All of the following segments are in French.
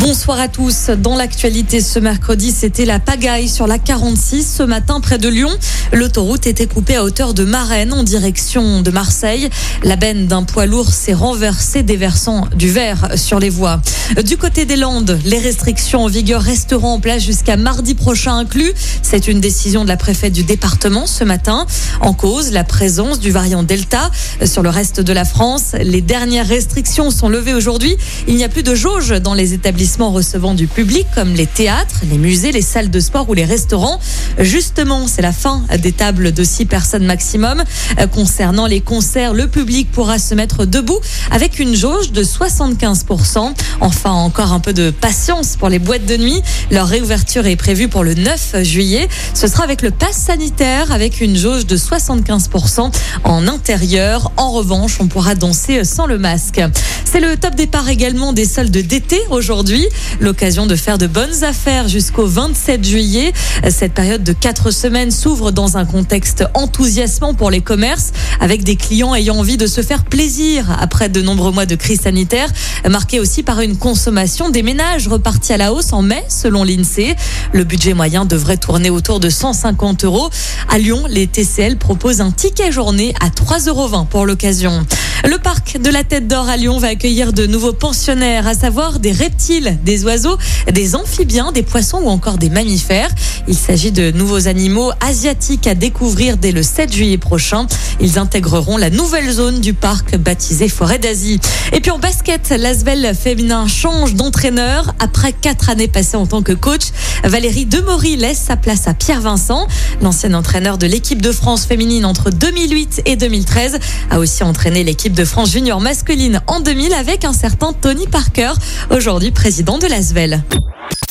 Bonsoir à tous. Dans l'actualité ce mercredi, c'était la pagaille sur la 46 ce matin près de Lyon. L'autoroute était coupée à hauteur de Marennes en direction de Marseille. La benne d'un poids lourd s'est renversée déversant du verre sur les voies. Du côté des Landes, les restrictions en vigueur resteront en place jusqu'à mardi prochain inclus. C'est une décision de la préfète du département ce matin. En cause, la présence du variant Delta. Sur le reste de la France, les dernières restrictions sont levées aujourd'hui. Il n'y a plus de jauge dans les établissements recevant du public comme les théâtres, les musées, les salles de sport ou les restaurants. Justement, c'est la fin des tables de 6 personnes maximum. Euh, concernant les concerts, le public pourra se mettre debout avec une jauge de 75%. Enfin, encore un peu de patience pour les boîtes de nuit. Leur réouverture est prévue pour le 9 juillet. Ce sera avec le pass sanitaire avec une jauge de 75% en intérieur. En revanche, on pourra danser sans le masque. C'est le top départ également des soldes d'été aujourd'hui. L'occasion de faire de bonnes affaires jusqu'au 27 juillet. Cette période de quatre semaines s'ouvre dans un contexte enthousiasmant pour les commerces avec des clients ayant envie de se faire plaisir après de nombreux mois de crise sanitaire, marqué aussi par une consommation des ménages repartie à la hausse en mai selon l'INSEE. Le budget moyen devrait tourner autour de 150 euros. À Lyon, les TCL proposent un ticket journée à 3,20 euros pour l'occasion. Le parc de la Tête d'Or à Lyon va accueillir de nouveaux pensionnaires, à savoir des reptiles, des oiseaux, des amphibiens, des poissons ou encore des mammifères. Il s'agit de nouveaux animaux asiatiques à découvrir dès le 7 juillet prochain. Ils intégreront la nouvelle zone du parc baptisée Forêt d'Asie. Et puis en basket, l'Asvel féminin change d'entraîneur. Après quatre années passées en tant que coach, Valérie Demory laisse sa place à Pierre Vincent. L'ancien entraîneur de l'équipe de France féminine entre 2008 et 2013 a aussi entraîné l'équipe de France junior masculine en 2000 avec un certain Tony Parker, aujourd'hui président de l'ASVEL.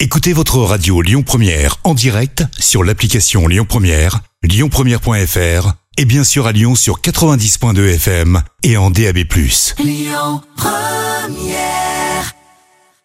Écoutez votre radio Lyon Première en direct sur l'application Lyon Première, lyonpremière.fr et bien sûr à Lyon sur 90.2 FM et en DAB+. Lyon Première